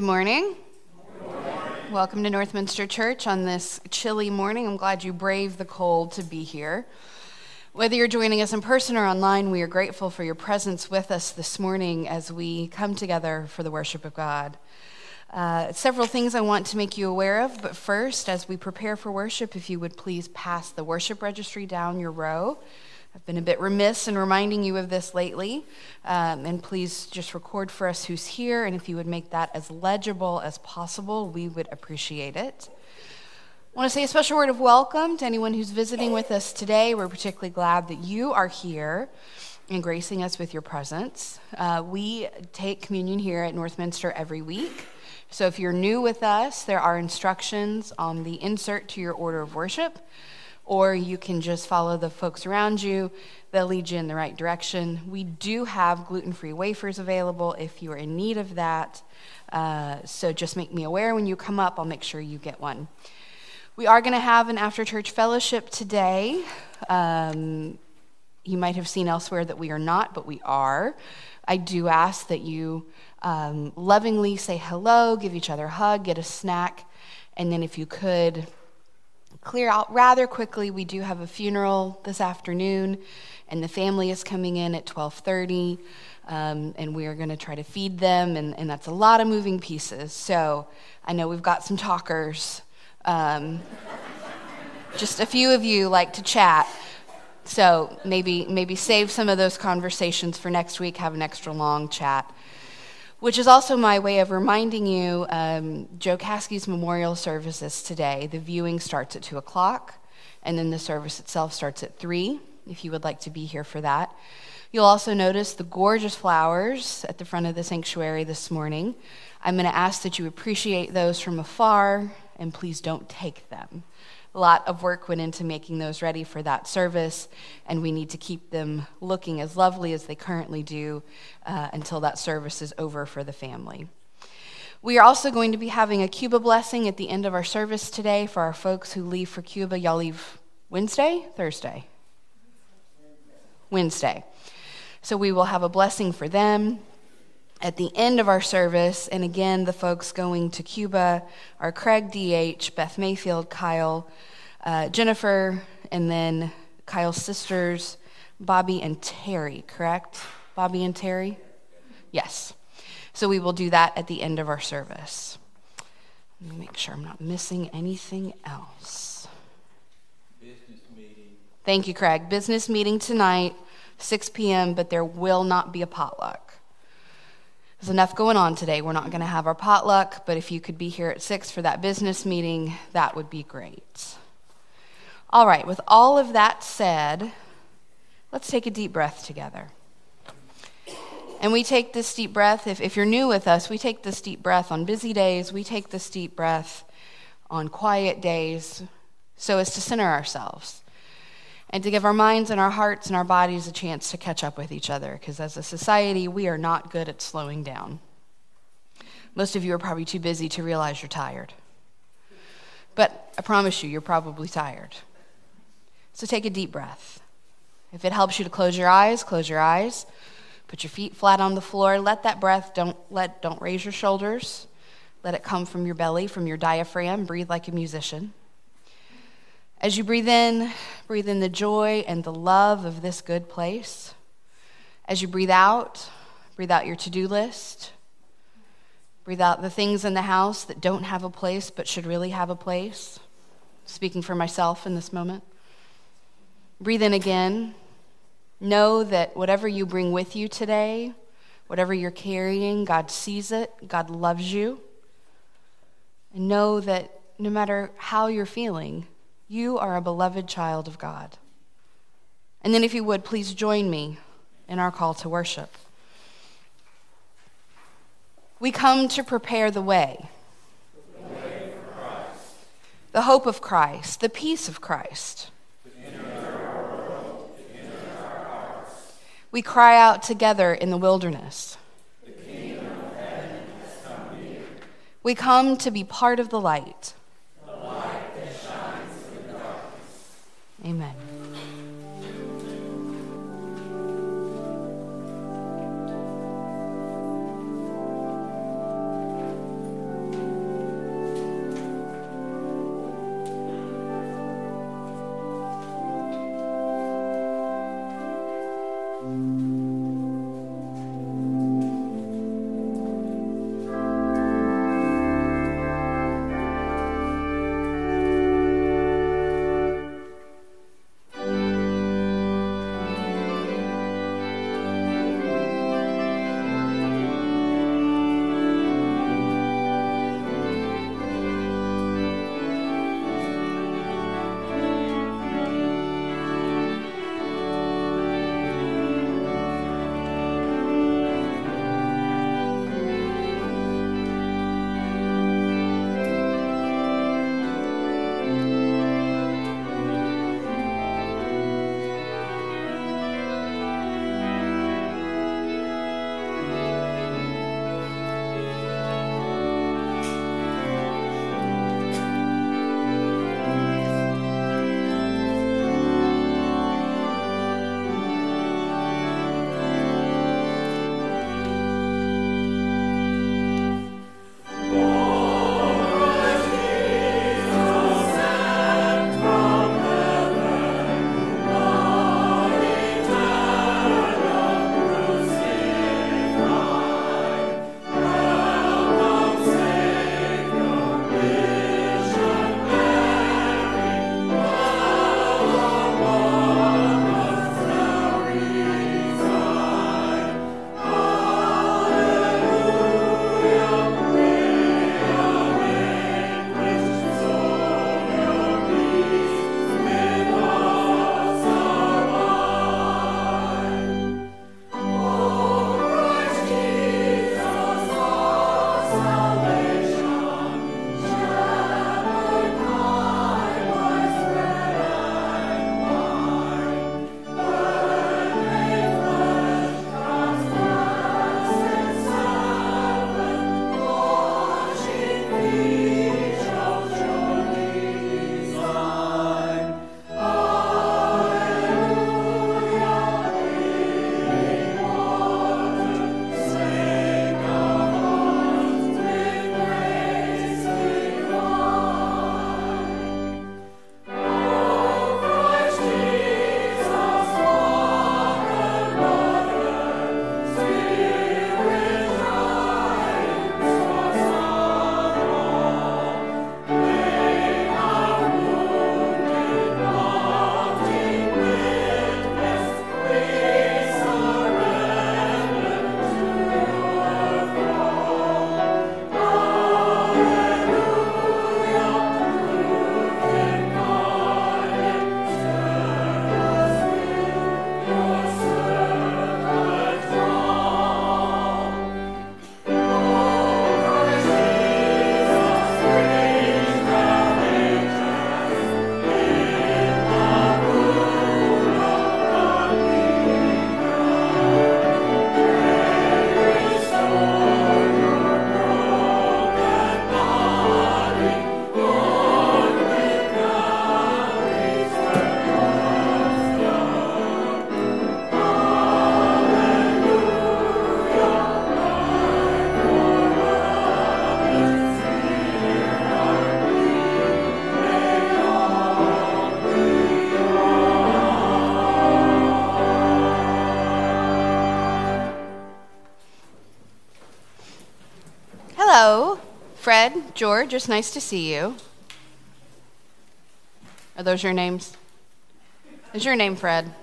Good morning. Welcome to Northminster Church on this chilly morning. I'm glad you braved the cold to be here. Whether you're joining us in person or online, we are grateful for your presence with us this morning as we come together for the worship of God. Uh, several things I want to make you aware of, but first, as we prepare for worship, if you would please pass the worship registry down your row. I've been a bit remiss in reminding you of this lately, um, and please just record for us who's here, and if you would make that as legible as possible, we would appreciate it. I want to say a special word of welcome to anyone who's visiting with us today. We're particularly glad that you are here and gracing us with your presence. Uh, we take communion here at Northminster every week. So if you're new with us, there are instructions on the insert to your order of worship, or you can just follow the folks around you. They'll lead you in the right direction. We do have gluten free wafers available if you are in need of that. Uh, so just make me aware when you come up, I'll make sure you get one. We are going to have an after church fellowship today. Um, you might have seen elsewhere that we are not, but we are. I do ask that you um, lovingly say hello, give each other a hug, get a snack, and then if you could clear out rather quickly. We do have a funeral this afternoon, and the family is coming in at 12:30, um, and we are going to try to feed them, and, and, that's a lot of moving pieces. So I know we've got some talkers. Um, just a few of you like to chat. So maybe maybe save some of those conversations for next week. Have an extra long chat which is also my way of reminding you um, Joe Caskey's memorial services today. The viewing starts at 2 o'clock, and then the service itself starts at 3, if you would like to be here for that. You'll also notice the gorgeous flowers at the front of the sanctuary this morning. I'm going to ask that you appreciate those from afar, and please don't take them. A lot of work went into making those ready for that service, and we need to keep them looking as lovely as they currently do uh, until that service is over for the family. We are also going to be having a Cuba blessing at the end of our service today for our folks who leave for Cuba. Y'all leave Wednesday? Thursday? Wednesday. So we will have a blessing for them at the end of our service. And again, the folks going to Cuba are Craig D.H., Beth Mayfield, Kyle, uh, Jennifer, and then Kyle's sisters, Bobby and Terry, correct? Bobby and Terry? Yes. So we will do that at the end of our service. Let me make sure I'm not missing anything else. Business meeting. Thank you, Craig. Business meeting tonight, 6 p.m., but there will not be a potluck. There's enough going on today. We're not going to have our potluck, but if you could be here at 6 for that business meeting, that would be great. All right, with all of that said, let's take a deep breath together. And we take this deep breath, if, if you're new with us, we take this deep breath on busy days, we take this deep breath on quiet days so as to center ourselves and to give our minds and our hearts and our bodies a chance to catch up with each other, because as a society, we are not good at slowing down. Most of you are probably too busy to realize you're tired. But I promise you, you're probably tired. So take a deep breath. If it helps you to close your eyes, close your eyes. Put your feet flat on the floor. Let that breath, don't, let, don't raise your shoulders. Let it come from your belly, from your diaphragm. Breathe like a musician. As you breathe in, breathe in the joy and the love of this good place. As you breathe out, breathe out your to do list. Breathe out the things in the house that don't have a place but should really have a place. Speaking for myself in this moment. Breathe in again. Know that whatever you bring with you today, whatever you're carrying, God sees it, God loves you. And know that no matter how you're feeling, you are a beloved child of God. And then, if you would, please join me in our call to worship. We come to prepare the way. The, hope of Christ, the peace of Christ. World, we cry out together in the wilderness. The we come to be part of the light. Amen. Fred, George, it's nice to see you. Are those your names? Is your name Fred?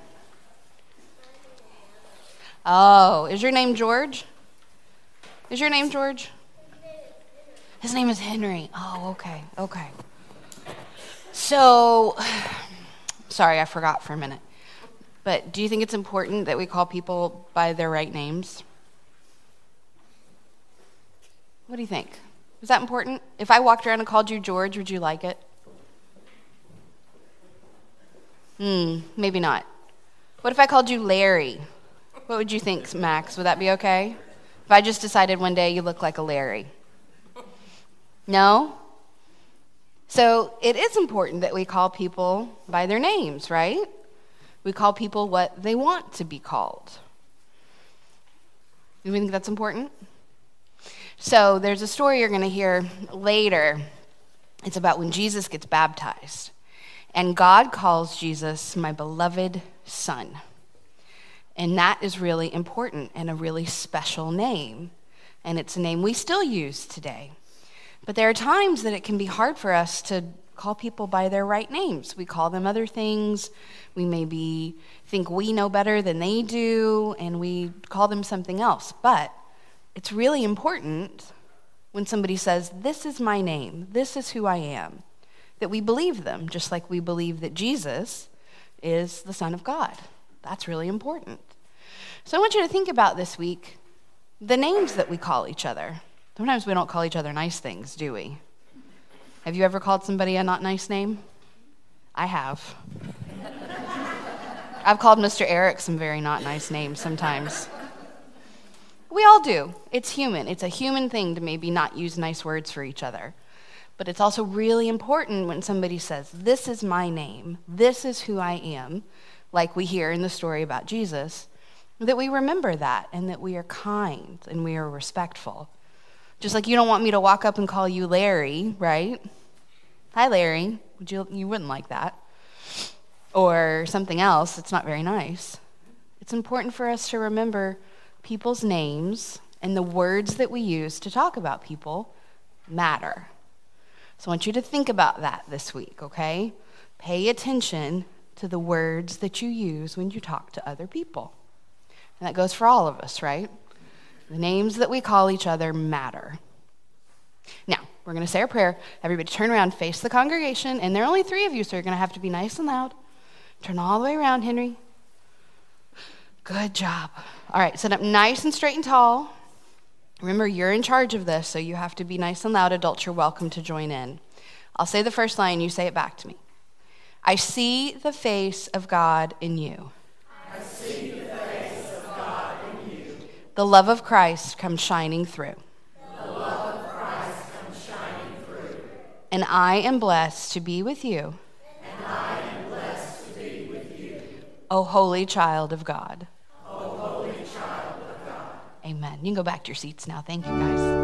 Oh, is your name George? Is your name George? His name is Henry. Oh, okay, okay. So, sorry, I forgot for a minute. But do you think it's important that we call people by their right names? What do you think? Is that important? If I walked around and called you George, would you like it? Hmm, maybe not. What if I called you Larry? What would you think, Max? Would that be okay? If I just decided one day you look like a Larry? No? So it is important that we call people by their names, right? We call people what they want to be called. Do we think that's important? So there's a story you're going to hear later. It's about when Jesus gets baptized. And God calls Jesus my beloved son. And that is really important and a really special name. And it's a name we still use today. But there are times that it can be hard for us to call people by their right names. We call them other things. We maybe think we know better than they do, and we call them something else. But it's really important when somebody says, This is my name, this is who I am, that we believe them, just like we believe that Jesus is the Son of God. That's really important. So I want you to think about this week the names that we call each other. Sometimes we don't call each other nice things, do we? Have you ever called somebody a not nice name? I have. I've called Mr. Eric some very not nice names sometimes. We all do. It's human. It's a human thing to maybe not use nice words for each other. But it's also really important when somebody says, This is my name, this is who I am, like we hear in the story about Jesus, that we remember that and that we are kind and we are respectful. Just like you don't want me to walk up and call you Larry, right? Hi, Larry. Would you, you wouldn't like that. Or something else. It's not very nice. It's important for us to remember people's names and the words that we use to talk about people matter. So I want you to think about that this week, okay? Pay attention to the words that you use when you talk to other people. And that goes for all of us, right? The names that we call each other matter. Now, we're going to say our prayer. Everybody turn around, face the congregation, and there are only three of you, so you're going to have to be nice and loud. Turn all the way around, Henry. Good job. All right, sit up nice and straight and tall. Remember, you're in charge of this, so you have to be nice and loud. Adults, you're welcome to join in. I'll say the first line, you say it back to me. I see the face of God in you. I see the face of God in you. The love of Christ comes shining through. The love of Christ comes shining through. And I am blessed to be with you. And I am blessed to be with you. O holy child of God. Amen. You can go back to your seats now. Thank you, guys.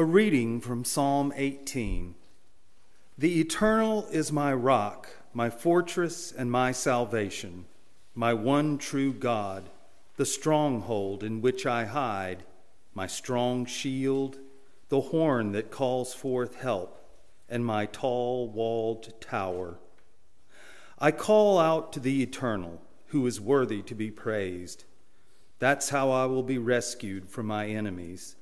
A reading from Psalm 18. The Eternal is my rock, my fortress, and my salvation, my one true God, the stronghold in which I hide, my strong shield, the horn that calls forth help, and my tall walled tower. I call out to the Eternal, who is worthy to be praised. That's how I will be rescued from my enemies.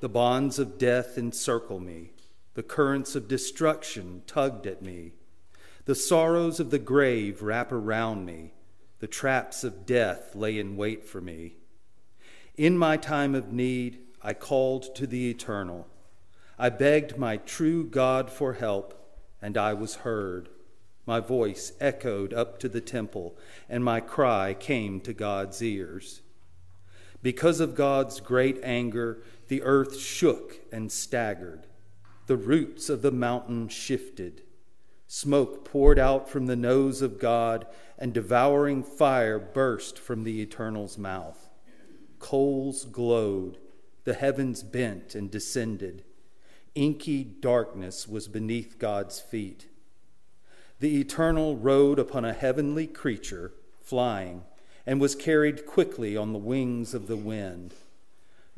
The bonds of death encircle me, the currents of destruction tugged at me. The sorrows of the grave wrap around me, the traps of death lay in wait for me. In my time of need, I called to the eternal. I begged my true God for help, and I was heard. My voice echoed up to the temple, and my cry came to God's ears. Because of God's great anger, the earth shook and staggered. The roots of the mountain shifted. Smoke poured out from the nose of God, and devouring fire burst from the Eternal's mouth. Coals glowed, the heavens bent and descended. Inky darkness was beneath God's feet. The Eternal rode upon a heavenly creature, flying, and was carried quickly on the wings of the wind.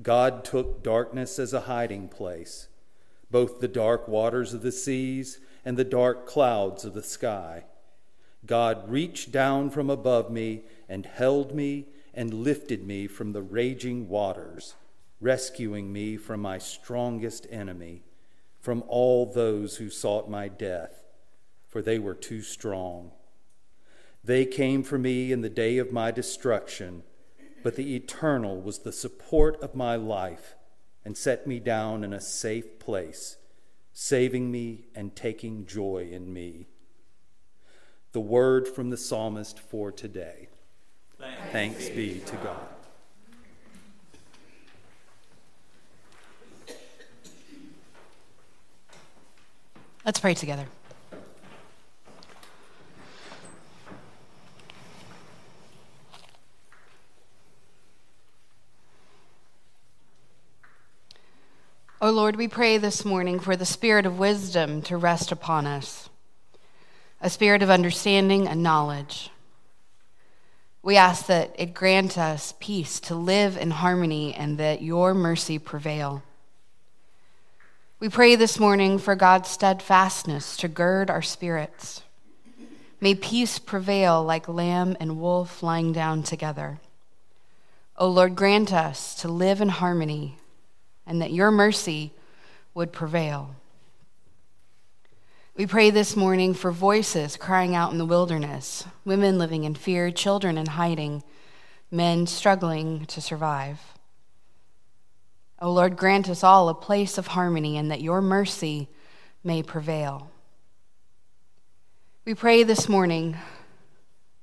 God took darkness as a hiding place, both the dark waters of the seas and the dark clouds of the sky. God reached down from above me and held me and lifted me from the raging waters, rescuing me from my strongest enemy, from all those who sought my death, for they were too strong. They came for me in the day of my destruction but the eternal was the support of my life and set me down in a safe place, saving me and taking joy in me. The word from the psalmist for today. Thanks, Thanks be to God. Let's pray together. O oh Lord, we pray this morning for the spirit of wisdom to rest upon us, a spirit of understanding and knowledge. We ask that it grant us peace to live in harmony and that your mercy prevail. We pray this morning for God's steadfastness to gird our spirits. May peace prevail like lamb and wolf lying down together. O Lord, grant us to live in harmony and that your mercy would prevail. We pray this morning for voices crying out in the wilderness, women living in fear, children in hiding, men struggling to survive. O oh Lord, grant us all a place of harmony and that your mercy may prevail. We pray this morning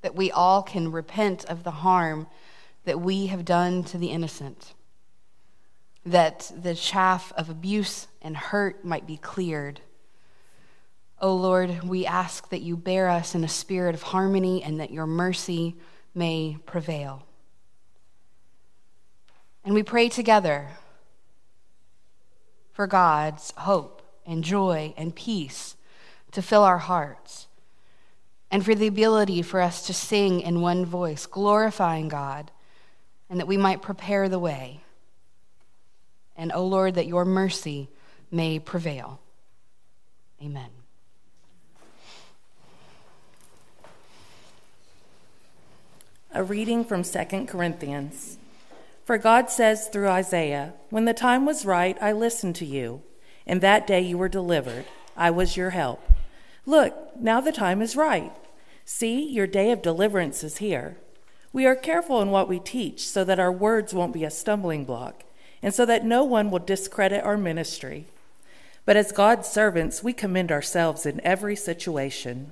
that we all can repent of the harm that we have done to the innocent that the chaff of abuse and hurt might be cleared. O oh Lord, we ask that you bear us in a spirit of harmony and that your mercy may prevail. And we pray together for God's hope and joy and peace to fill our hearts, and for the ability for us to sing in one voice, glorifying God, and that we might prepare the way and, O Lord, that your mercy may prevail. Amen. A reading from 2 Corinthians. For God says through Isaiah, When the time was right, I listened to you. and that day you were delivered. I was your help. Look, now the time is right. See, your day of deliverance is here. We are careful in what we teach so that our words won't be a stumbling block and so that no one will discredit our ministry. But as God's servants, we commend ourselves in every situation,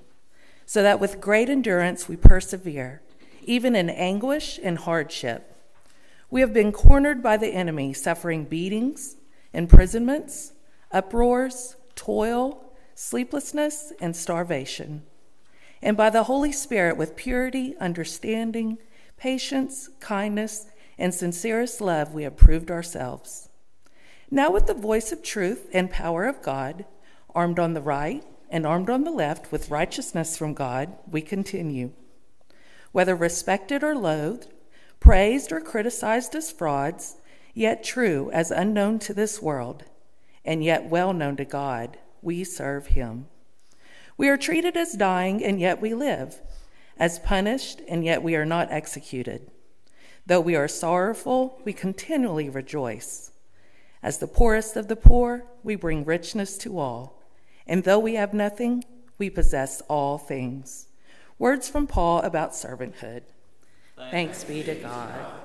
so that with great endurance we persevere, even in anguish and hardship. We have been cornered by the enemy, suffering beatings, imprisonments, uproars, toil, sleeplessness, and starvation. And by the Holy Spirit, with purity, understanding, patience, kindness, and sincerest love we have proved ourselves. Now, with the voice of truth and power of God, armed on the right and armed on the left with righteousness from God, we continue. Whether respected or loathed, praised or criticized as frauds, yet true as unknown to this world, and yet well known to God, we serve Him. We are treated as dying, and yet we live, as punished, and yet we are not executed. Though we are sorrowful, we continually rejoice. As the poorest of the poor, we bring richness to all. And though we have nothing, we possess all things. Words from Paul about servanthood. Thanks, Thanks be to God.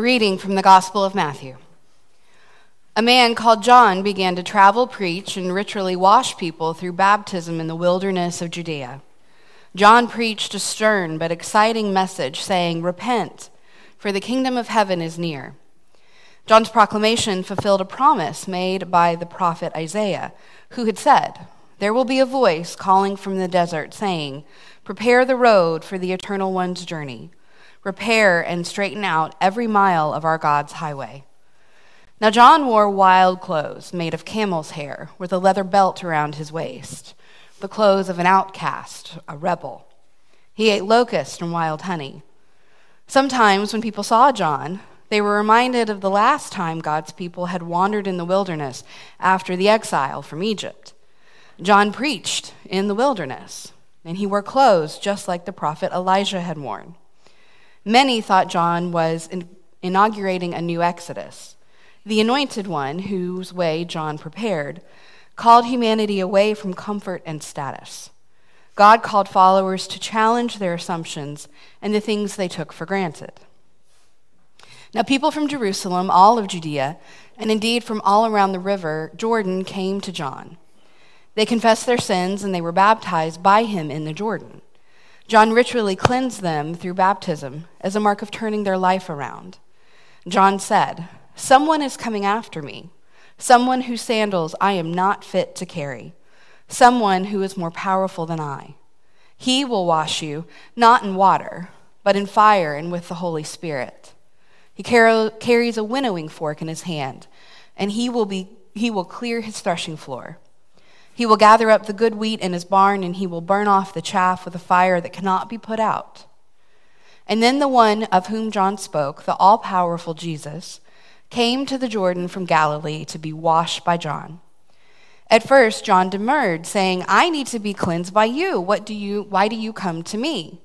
Reading from the Gospel of Matthew. A man called John began to travel, preach, and ritually wash people through baptism in the wilderness of Judea. John preached a stern but exciting message saying, Repent, for the kingdom of heaven is near. John's proclamation fulfilled a promise made by the prophet Isaiah, who had said, There will be a voice calling from the desert, saying, Prepare the road for the eternal one's journey repair and straighten out every mile of our God's highway. Now, John wore wild clothes made of camel's hair with a leather belt around his waist, the clothes of an outcast, a rebel. He ate locusts and wild honey. Sometimes, when people saw John, they were reminded of the last time God's people had wandered in the wilderness after the exile from Egypt. John preached in the wilderness, and he wore clothes just like the prophet Elijah had worn. Many thought John was inaugurating a new Exodus. The anointed one, whose way John prepared, called humanity away from comfort and status. God called followers to challenge their assumptions and the things they took for granted. Now, people from Jerusalem, all of Judea, and indeed from all around the river Jordan came to John. They confessed their sins and they were baptized by him in the Jordan. John ritually cleansed them through baptism as a mark of turning their life around. John said, Someone is coming after me, someone whose sandals I am not fit to carry, someone who is more powerful than I. He will wash you, not in water, but in fire and with the Holy Spirit. He car- carries a winnowing fork in his hand, and he will, be, he will clear his threshing floor he will gather up the good wheat in his barn, and he will burn off the chaff with a fire that cannot be put out. And then the one of whom John spoke, the all powerful Jesus, came to the Jordan from Galilee to be washed by John. At first, John demurred, saying, I need to be cleansed by you. What do you, why do you come to me?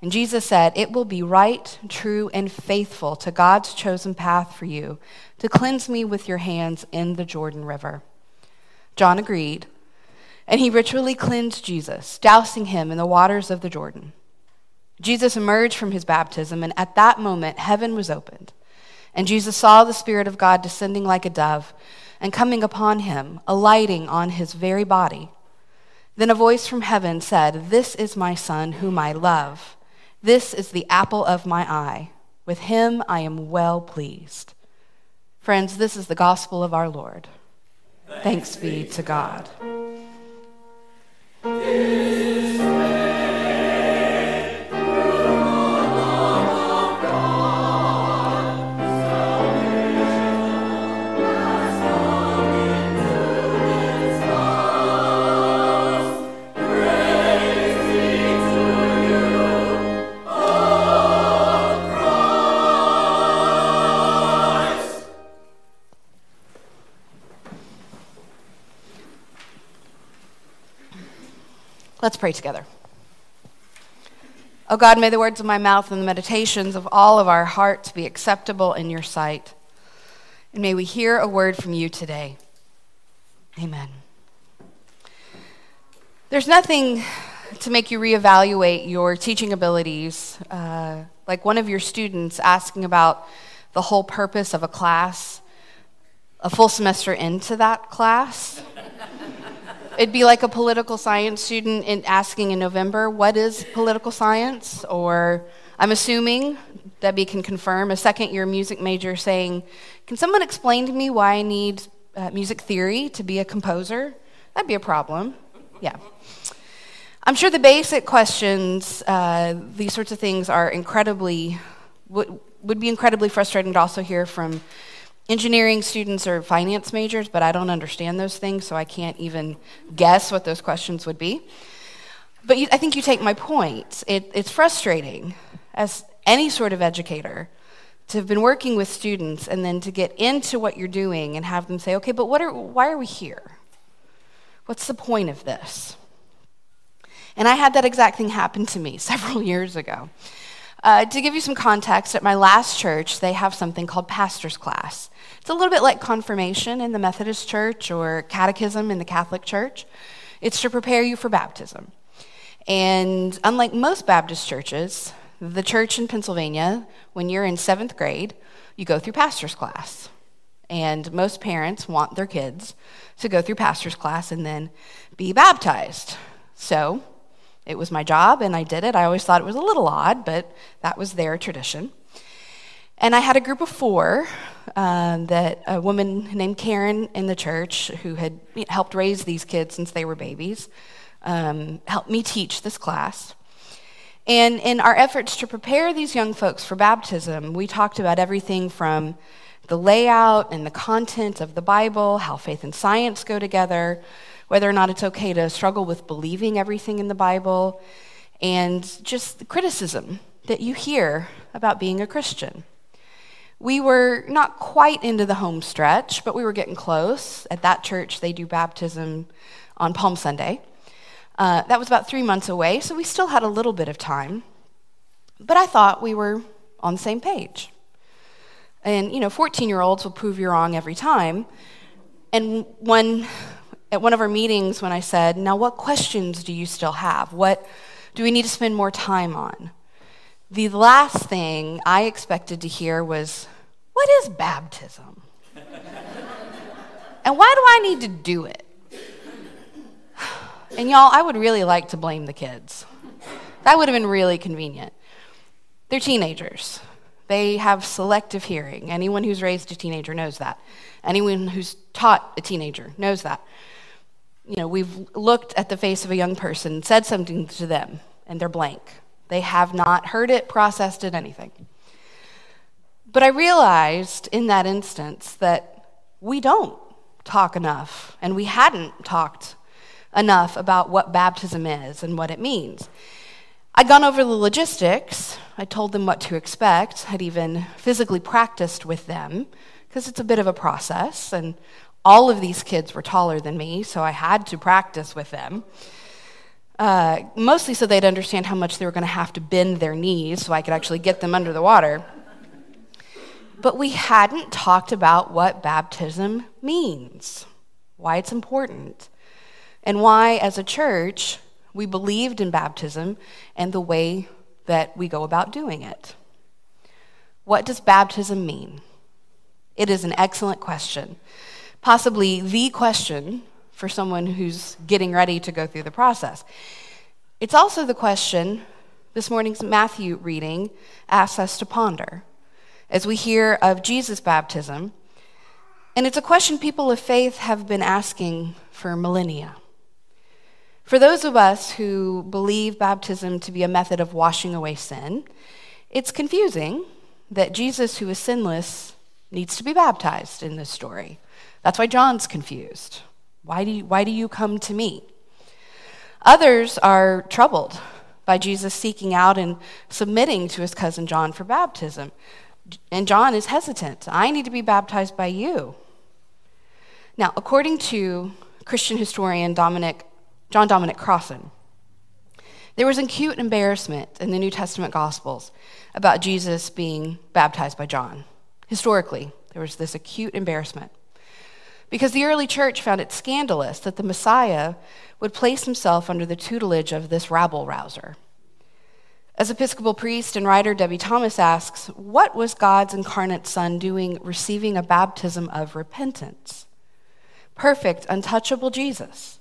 And Jesus said, It will be right, true, and faithful to God's chosen path for you to cleanse me with your hands in the Jordan River. John agreed, and he ritually cleansed Jesus, dousing him in the waters of the Jordan. Jesus emerged from his baptism, and at that moment, heaven was opened. And Jesus saw the Spirit of God descending like a dove and coming upon him, alighting on his very body. Then a voice from heaven said, This is my Son, whom I love. This is the apple of my eye. With him I am well pleased. Friends, this is the gospel of our Lord. Thanks, be to God. Let's pray together. Oh God, may the words of my mouth and the meditations of all of our hearts be acceptable in your sight. And may we hear a word from you today. Amen. There's nothing to make you reevaluate your teaching abilities, uh, like one of your students asking about the whole purpose of a class a full semester into that class. It'd be like a political science student in asking in November, what is political science? Or I'm assuming, Debbie can confirm, a second year music major saying, can someone explain to me why I need uh, music theory to be a composer? That'd be a problem. Yeah. I'm sure the basic questions, uh, these sorts of things are incredibly, would, would be incredibly frustrating to also hear from engineering students or finance majors, but I don't understand those things, so I can't even guess what those questions would be. But you, I think you take my point. It, it's frustrating as any sort of educator to have been working with students and then to get into what you're doing and have them say, okay, but what are, why are we here? What's the point of this? And I had that exact thing happen to me several years ago. Uh, to give you some context, at my last church, they have something called pastor's class. It's a little bit like confirmation in the Methodist church or catechism in the Catholic church. It's to prepare you for baptism. And unlike most Baptist churches, the church in Pennsylvania, when you're in seventh grade, you go through pastor's class. And most parents want their kids to go through pastor's class and then be baptized. So it was my job, and I did it. I always thought it was a little odd, but that was their tradition. And I had a group of four um, that a woman named Karen in the church who had helped raise these kids since they were babies um, helped me teach this class. And in our efforts to prepare these young folks for baptism, we talked about everything from the layout and the content of the Bible, how faith and science go together, whether or not it's okay to struggle with believing everything in the Bible, and just the criticism that you hear about being a Christian. We were not quite into the home stretch, but we were getting close. At that church, they do baptism on Palm Sunday. Uh, that was about three months away, so we still had a little bit of time. But I thought we were on the same page. And, you know, 14 year olds will prove you wrong every time. And when at one of our meetings when I said, Now, what questions do you still have? What do we need to spend more time on? The last thing I expected to hear was, What is baptism? and why do I need to do it? And y'all, I would really like to blame the kids. That would have been really convenient. They're teenagers. They have selective hearing. Anyone who's raised a teenager knows that. Anyone who's taught a teenager knows that you know, we've looked at the face of a young person, said something to them, and they're blank. They have not heard it, processed it, anything. But I realized in that instance that we don't talk enough, and we hadn't talked enough about what baptism is and what it means. I'd gone over the logistics, I told them what to expect, I'd even physically practiced with them, because it's a bit of a process, and all of these kids were taller than me, so I had to practice with them. uh, mostly so they'd understand how much they were going to have to bend their knees so I could actually get them under the water. But we hadn't talked about what baptism means, why it's important, and why, as a church, we believed in baptism and the way that we go about doing it. What does baptism mean? It is an excellent question, possibly the question for someone who's getting ready to go through the process. It's also the question this morning's Matthew reading asks us to ponder as we hear of Jesus' baptism. And it's a question people of faith have been asking for millennia. For those of us who believe baptism to be a method of washing away sin, it's confusing that Jesus, who is sinless, needs to be baptized in this story. That's why John's confused. Why do you, why do you come to me? Others are troubled by Jesus seeking out and submitting to his cousin John for baptism. And John is hesitant. I need to be baptized by you. Now, according to Christian historian Dominic, John Dominic Crossan, there was acute embarrassment in the New Testament Gospels about Jesus being baptized by John. Historically, there was this acute embarrassment because the early church found it scandalous that the Messiah would place himself under the tutelage of this rabble rouser. As Episcopal priest and writer Debie Thomas asks, what was God's incarnate Son doing receiving a baptism of repentance? Perfect, untouchable Jesus.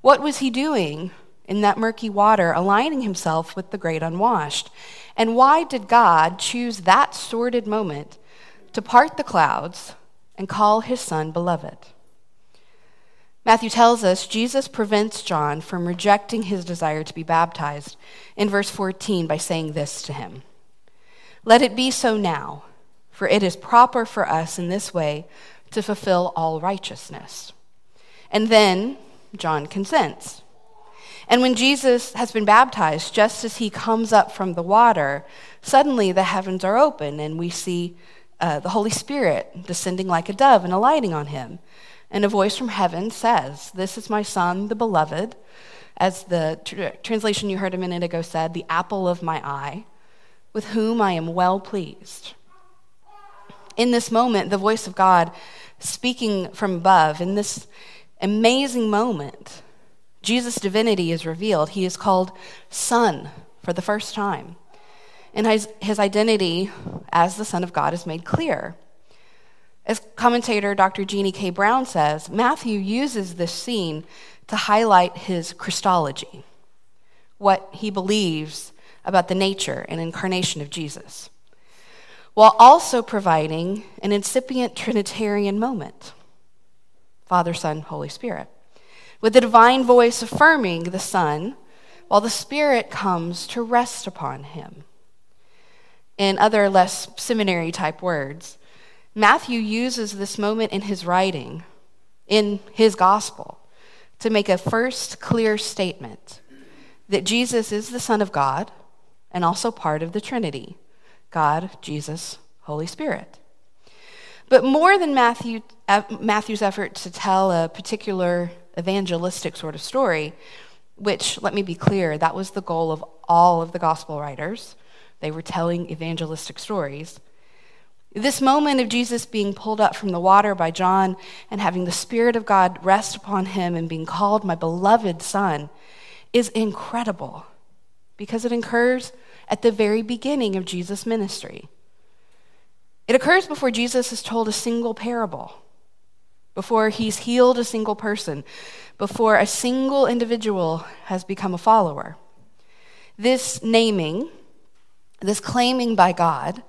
What was he doing in that murky water, aligning himself with the great unwashed? And why did God choose that sordid moment to part the clouds and call his son beloved. Matthew tells us Jesus prevents John from rejecting his desire to be baptized in verse 14 by saying this to him Let it be so now, for it is proper for us in this way to fulfill all righteousness. And then John consents. And when Jesus has been baptized, just as he comes up from the water, suddenly the heavens are open and we see uh, the Holy Spirit descending like a dove and alighting on him. And a voice from heaven says, This is my Son, the beloved. As the tr- translation you heard a minute ago said, the apple of my eye, with whom I am well pleased. In this moment, the voice of God speaking from above, in this amazing moment, Jesus' divinity is revealed. He is called Son for the first time and his, his identity as the Son of God is made clear. As commentator Dr. Jeannine K. Brown says, Matthew uses this scene to highlight his Christology, what he believes about the nature and incarnation of Jesus, while also providing an incipient Trinitarian moment Father, Son, Holy Spirit, with the divine voice affirming the Son, while the Spirit comes to rest upon him in other less seminary type words, Matthew uses this moment in his writing, in his gospel, to make a first clear statement that Jesus is the Son of God and also part of the Trinity God, Jesus, Holy Spirit. But more than Matthew, uh, Matthew's effort to tell a particular evangelistic sort of story, which, let me be clear, that was the goal of all of the gospel writers they were telling evangelistic stories. This moment of Jesus being pulled up from the water by John and having the Spirit of God rest upon him and being called my beloved Son is incredible because it occurs at the very beginning of Jesus' ministry. It occurs before Jesus has told a single parable, before he's healed a single person, before a single individual has become a follower. This naming this claiming by God,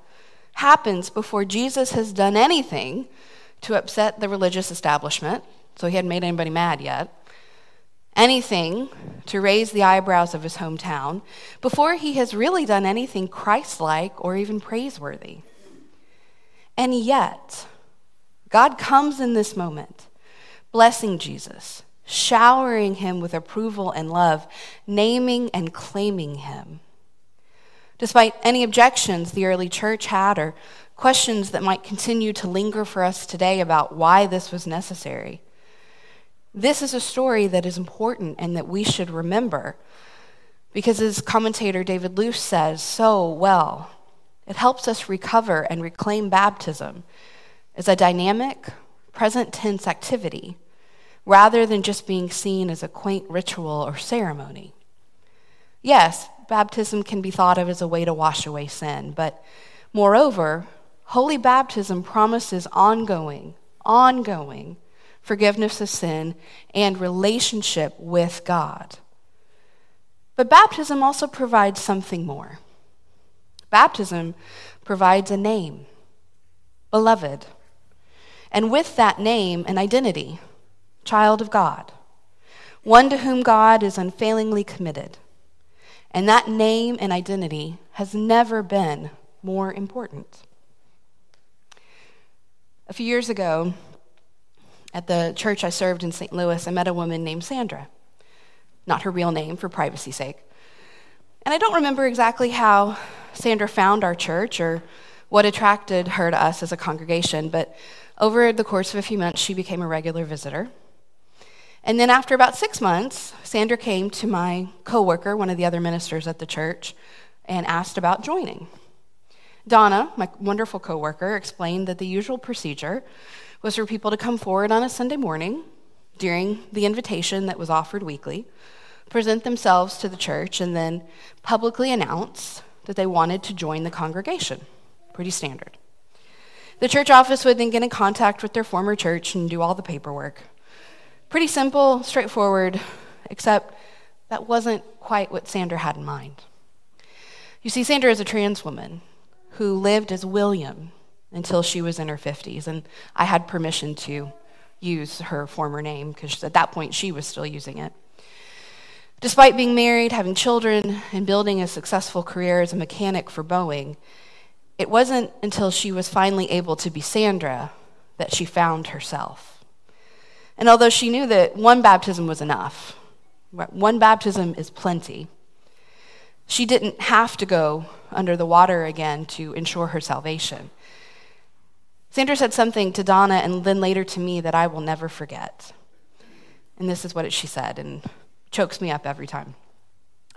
happens before Jesus has done anything to upset the religious establishment, so he hadn't made anybody mad yet, anything to raise the eyebrows of his hometown, before he has really done anything Christ like or even praiseworthy. And yet, God comes in this moment, blessing Jesus, showering him with approval and love, naming and claiming him. Despite any objections the early church had or questions that might continue to linger for us today about why this was necessary, This is a story that is important and that we should remember. Because as commentator David Lose says so well, it helps us recover and reclaim baptism as a dynamic, present tense activity rather than just being seen as a quaint ritual or ceremony. Yes, baptism can be thought of as a way to wash away sin, but moreover, holy baptism promises ongoing, ongoing forgiveness of sin and relationship with God. But baptism also provides something more. Baptism provides a name, beloved, and with that name, an identity, child of God, one to whom God is unfailingly committed. And that name and identity has never been more important. A few years ago, at the church I served in St. Louis, I met a woman named Sandra. Not her real name for privacy's sake. And I don't remember exactly how Sandra found our church or what attracted her to us as a congregation, but over the course of a few months, she became a regular visitor. And then after about six months, Sandra came to my coworker, one of the other ministers at the church, and asked about joining. Donna, my wonderful coworker, explained that the usual procedure was for people to come forward on a Sunday morning during the invitation that was offered weekly, present themselves to the church, and then publicly announce that they wanted to join the congregation. Pretty standard. The church office would then get in contact with their former church and do all the paperwork. Pretty simple, straightforward, except that wasn't quite what Sandra had in mind. You see, Sandra is a trans woman who lived as William until she was in her 50s, and I had permission to use her former name because at that point she was still using it. Despite being married, having children, and building a successful career as a mechanic for Boeing, it wasn't until she was finally able to be Sandra that she found herself. And although she knew that one baptism was enough, one baptism is plenty, she didn't have to go under the water again to ensure her salvation. Sandra said something to Donna and then later to me that I will never forget. And this is what she said, and chokes me up every time.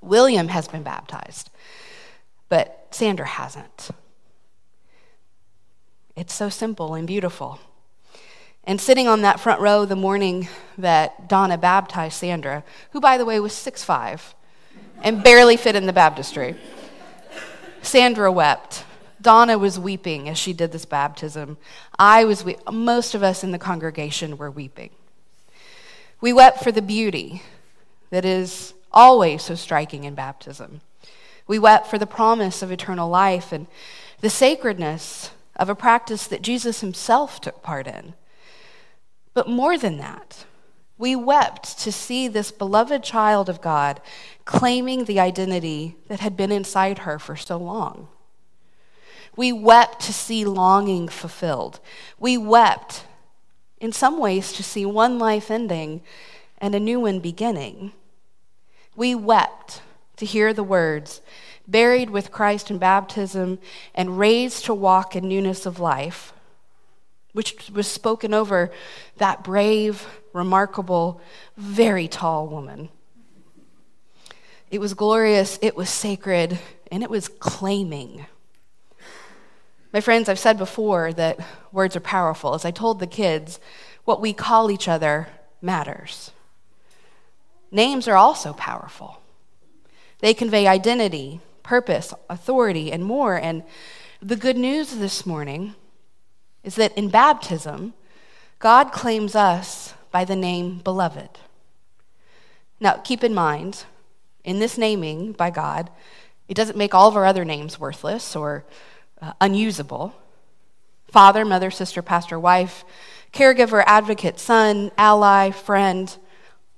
William has been baptized, but Sandra hasn't. It's so simple and beautiful. And sitting on that front row the morning that Donna baptized Sandra, who, by the way, was 6'5 and barely fit in the baptistry, Sandra wept. Donna was weeping as she did this baptism. I was we- most of us in the congregation were weeping. We wept for the beauty that is always so striking in baptism. We wept for the promise of eternal life and the sacredness of a practice that Jesus himself took part in. But more than that, we wept to see this beloved child of God claiming the identity that had been inside her for so long. We wept to see longing fulfilled. We wept, in some ways, to see one life ending and a new one beginning. We wept to hear the words, buried with Christ in baptism, and raised to walk in newness of life, which was spoken over that brave, remarkable, very tall woman. It was glorious, it was sacred, and it was claiming. My friends, I've said before that words are powerful. As I told the kids, what we call each other matters. Names are also powerful. They convey identity, purpose, authority, and more. And the good news this morning is that in baptism, God claims us by the name beloved. Now, keep in mind, in this naming by God, it doesn't make all of our other names worthless or uh, unusable. Father, mother, sister, pastor, wife, caregiver, advocate, son, ally, friend,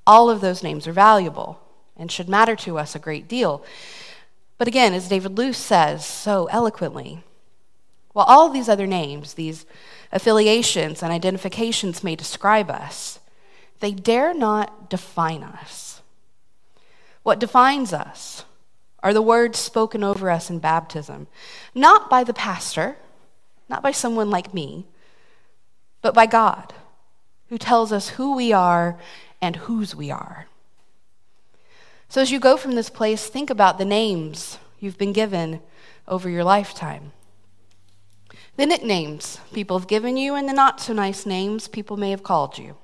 all of those names are valuable and should matter to us a great deal. But again, as David Lose says so eloquently, while all these other names, these affiliations and identifications may describe us, they dare not define us. What defines us are the words spoken over us in baptism, not by the pastor, not by someone like me, but by God, who tells us who we are and whose we are. So, as you go from this place, think about the names you've been given over your lifetime. The nicknames people have given you, and the not so nice names people may have called you.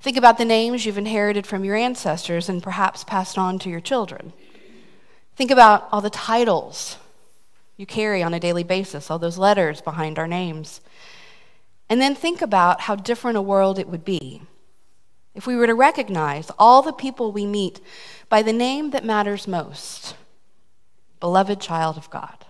Think about the names you've inherited from your ancestors and perhaps passed on to your children. Think about all the titles you carry on a daily basis, all those letters behind our names. And then think about how different a world it would be if we were to recognize all the people we meet by the name that matters most beloved child of God.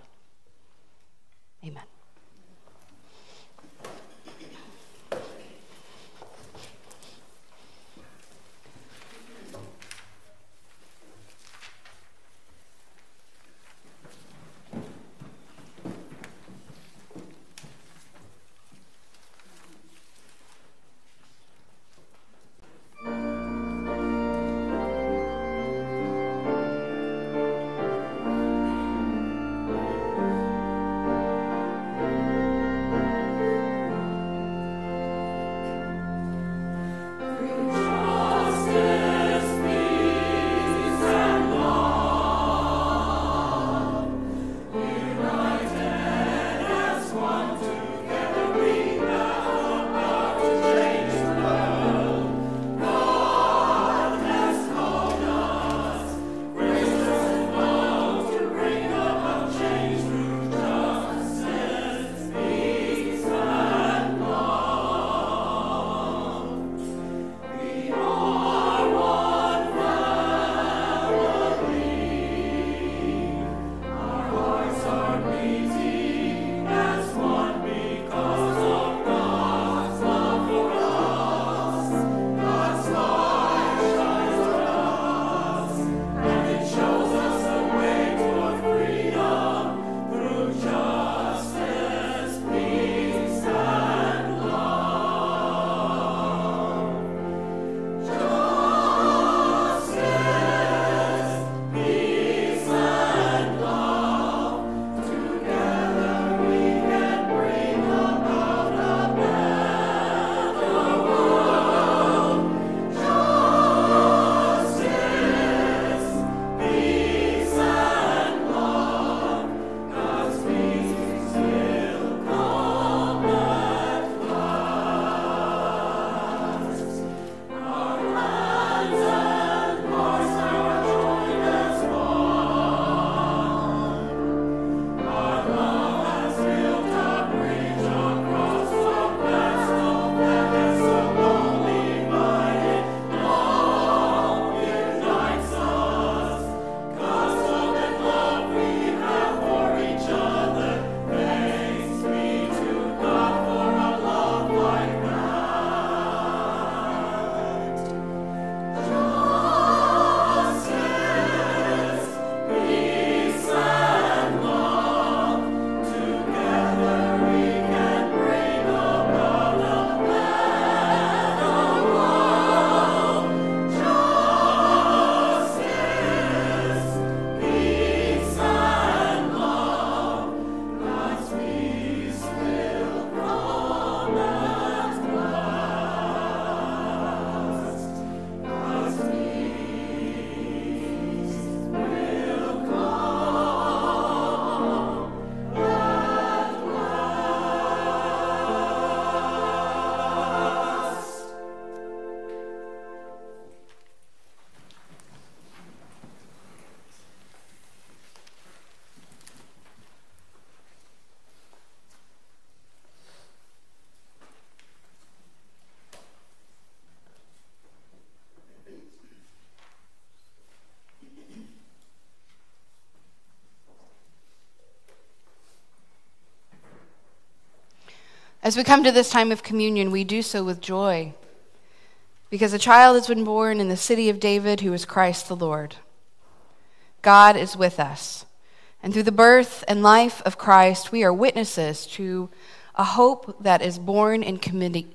As we come to this time of communion, we do so with joy because a child has been born in the city of David who is Christ the Lord. God is with us. And through the birth and life of Christ, we are witnesses to a hope that is born in,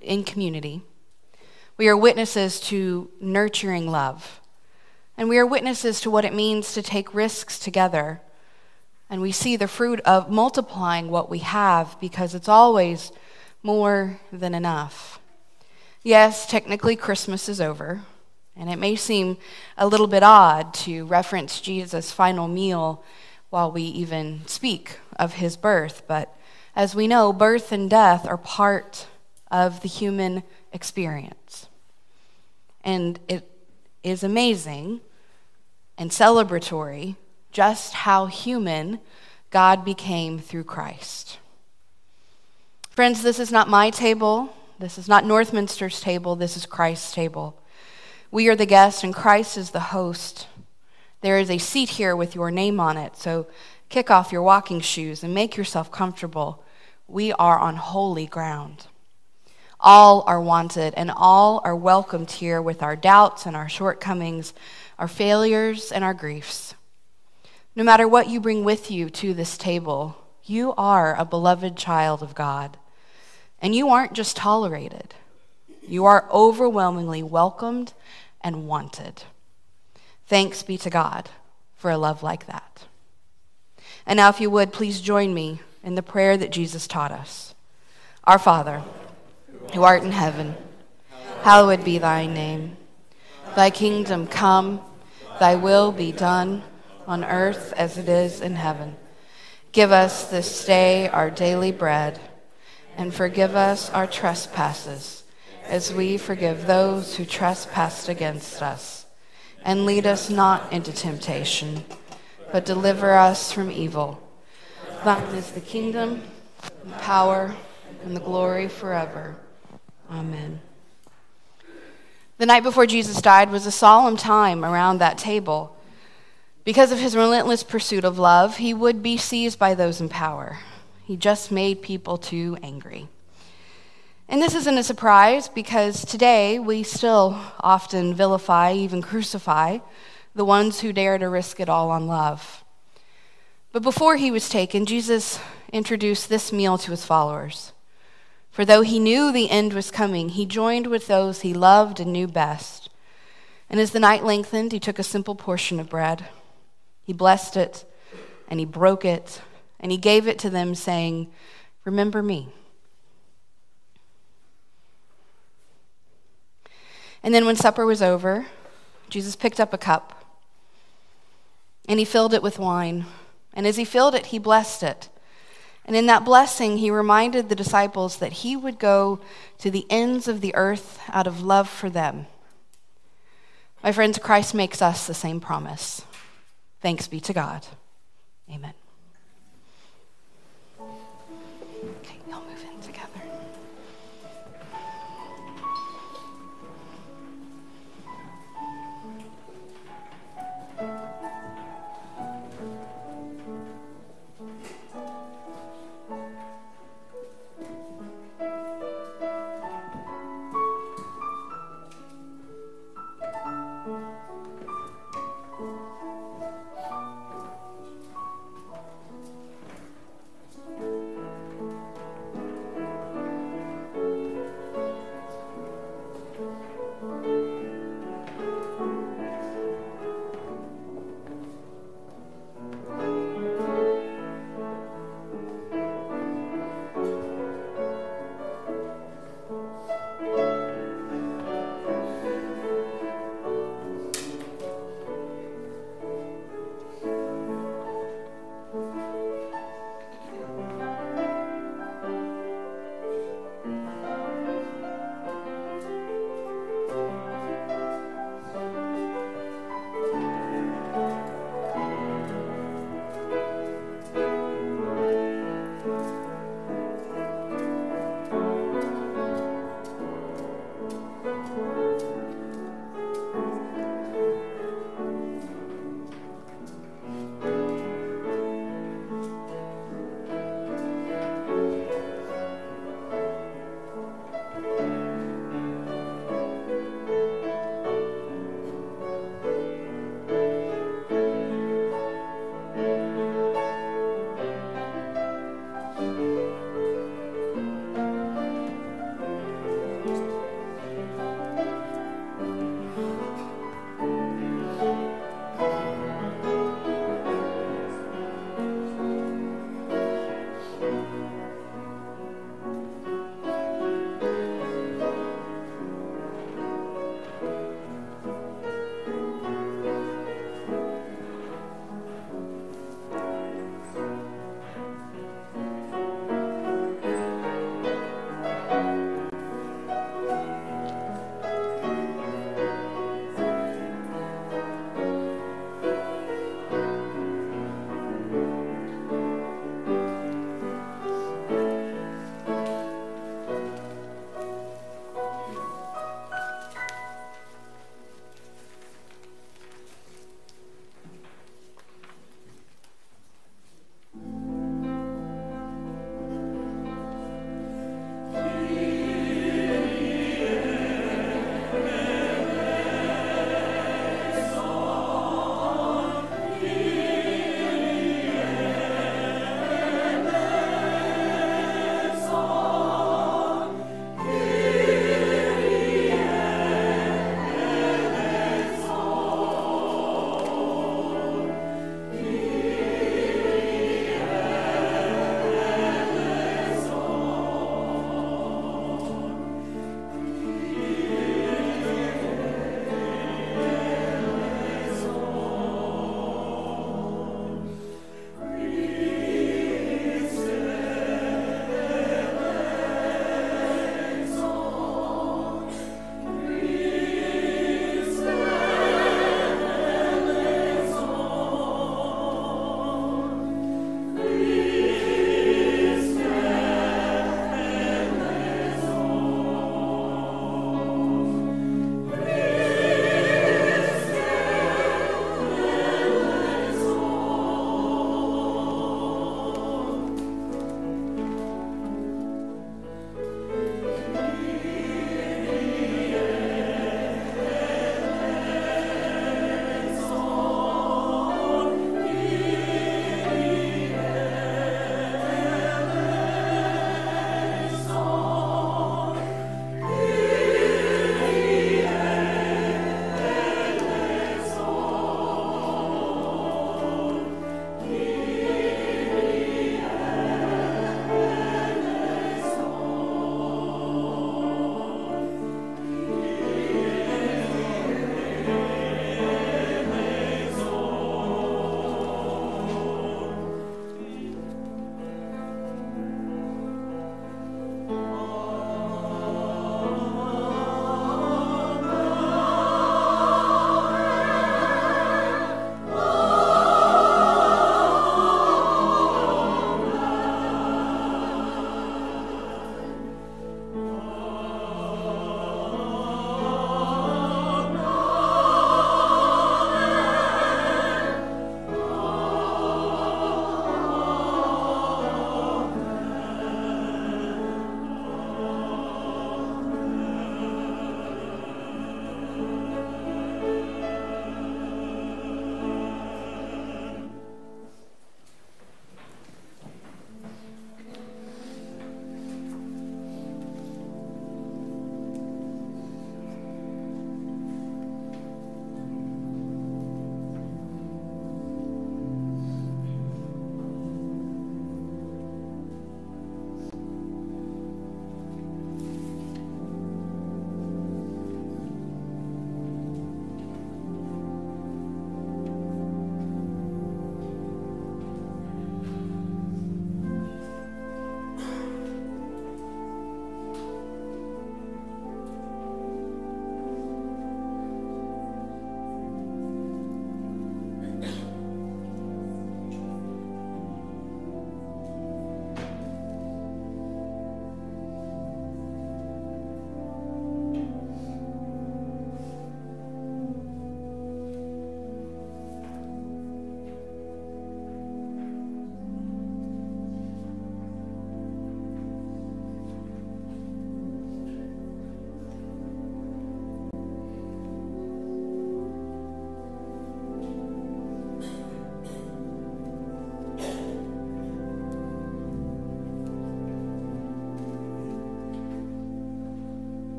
in community. We are witnesses to nurturing love. And we are witnesses to what it means to take risks together. And we see the fruit of multiplying what we have because it's always more than enough. Yes, technically Christmas is over, and it may seem a little bit odd to reference Jesus' final meal while we even speak of his birth, but as we know, birth and death are part of the human experience. And it is amazing and celebratory just how human God became through Christ. Friends, this is not my table. This is not Northminster's table. This is Christ's table. We are the guests, and Christ is the host. There is a seat here with your name on it, so kick off your walking shoes and make yourself comfortable. We are on holy ground. All are wanted, and all are welcomed here with our doubts and our shortcomings, our failures and our griefs. No matter what you bring with you to this table, you are a beloved child of God. And you aren't just tolerated, you are overwhelmingly welcomed and wanted. Thanks be to God for a love like that. And now, if you would, please join me in the prayer that Jesus taught us Our Father, who art in heaven, hallowed be thy name. Thy kingdom come, thy will be done, on earth as it is in heaven. Give us this day our daily bread and forgive us our trespasses, as we forgive those who trespass against us. And lead us not into temptation, but deliver us from evil. Thine is the kingdom, the power, and the glory forever. Amen. The night before Jesus died was a solemn time around that table. Because of his relentless pursuit of love, he would be seized by those in power. He just made people too angry. And this isn't a surprise because today we still often vilify, even crucify, the ones who dare to risk it all on love. But before he was taken, Jesus introduced this meal to his followers. For though he knew the end was coming, he joined with those he loved and knew best. And as the night lengthened, he took a simple portion of bread. He blessed it, and he broke it and he gave it to them, saying, Remember me. And then when supper was over, Jesus picked up a cup and he filled it with wine. And as he filled it, he blessed it. And in that blessing, he reminded the disciples that he would go to the ends of the earth out of love for them. My friends, Christ makes us the same promise. Thanks be to God. Amen.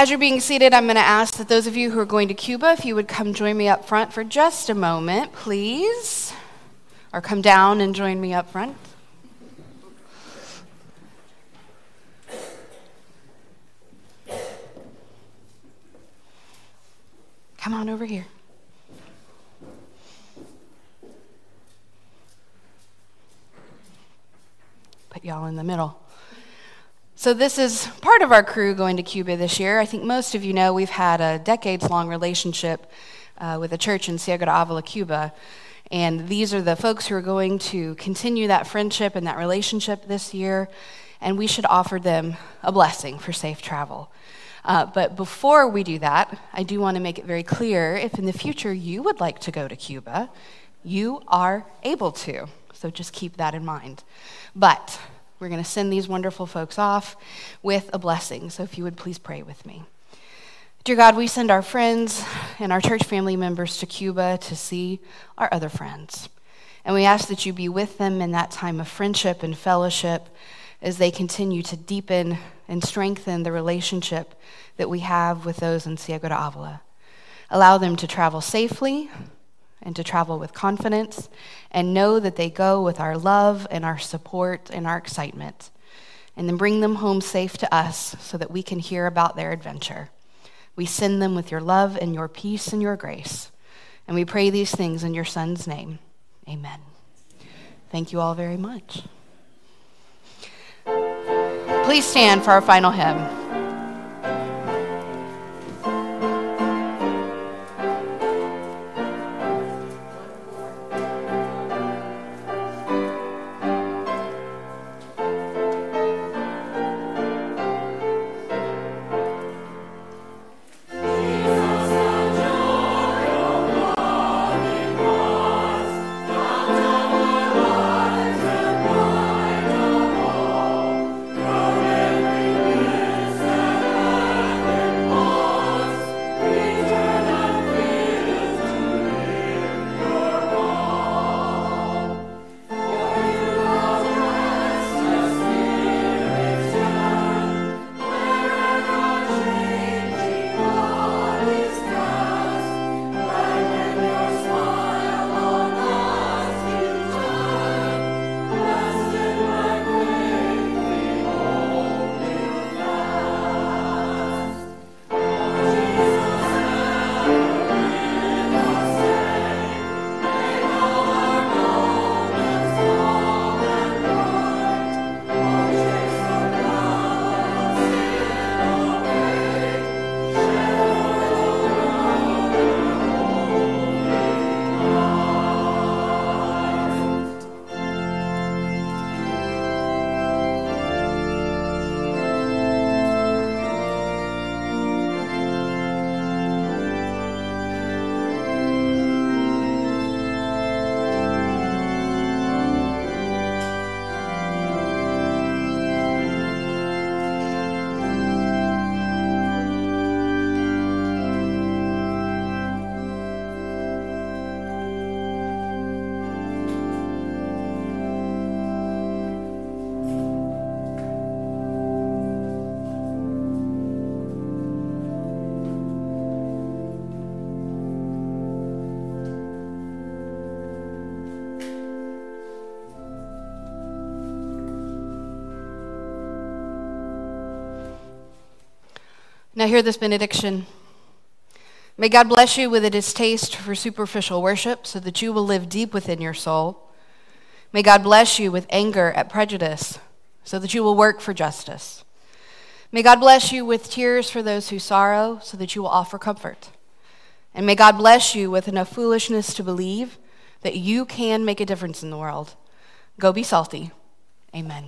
As you're being seated, I'm going to ask that those of you who are going to Cuba, if you would come join me up front for just a moment, please. Or come down and join me up front. Come on over here. Put y'all in the middle. So, this is part of our crew going to Cuba this year. I think most of you know we've had a decades long relationship uh, with a church in Ciego de Avila, Cuba. And these are the folks who are going to continue that friendship and that relationship this year. And we should offer them a blessing for safe travel. Uh, but before we do that, I do want to make it very clear if in the future you would like to go to Cuba, you are able to. So just keep that in mind. But we're going to send these wonderful folks off with a blessing. So if you would please pray with me. Dear God, we send our friends and our church family members to Cuba to see our other friends. And we ask that you be with them in that time of friendship and fellowship as they continue to deepen and strengthen the relationship that we have with those in Ciego de Avila. Allow them to travel safely and to travel with confidence and know that they go with our love and our support and our excitement. And then bring them home safe to us so that we can hear about their adventure. We send them with your love and your peace and your grace. And we pray these things in your Son's name. Amen. Thank you all very much. Please stand for our final hymn. Now, hear this benediction. May God bless you with a distaste for superficial worship so that you will live deep within your soul. May God bless you with anger at prejudice so that you will work for justice. May God bless you with tears for those who sorrow so that you will offer comfort. And may God bless you with enough foolishness to believe that you can make a difference in the world. Go be salty. Amen.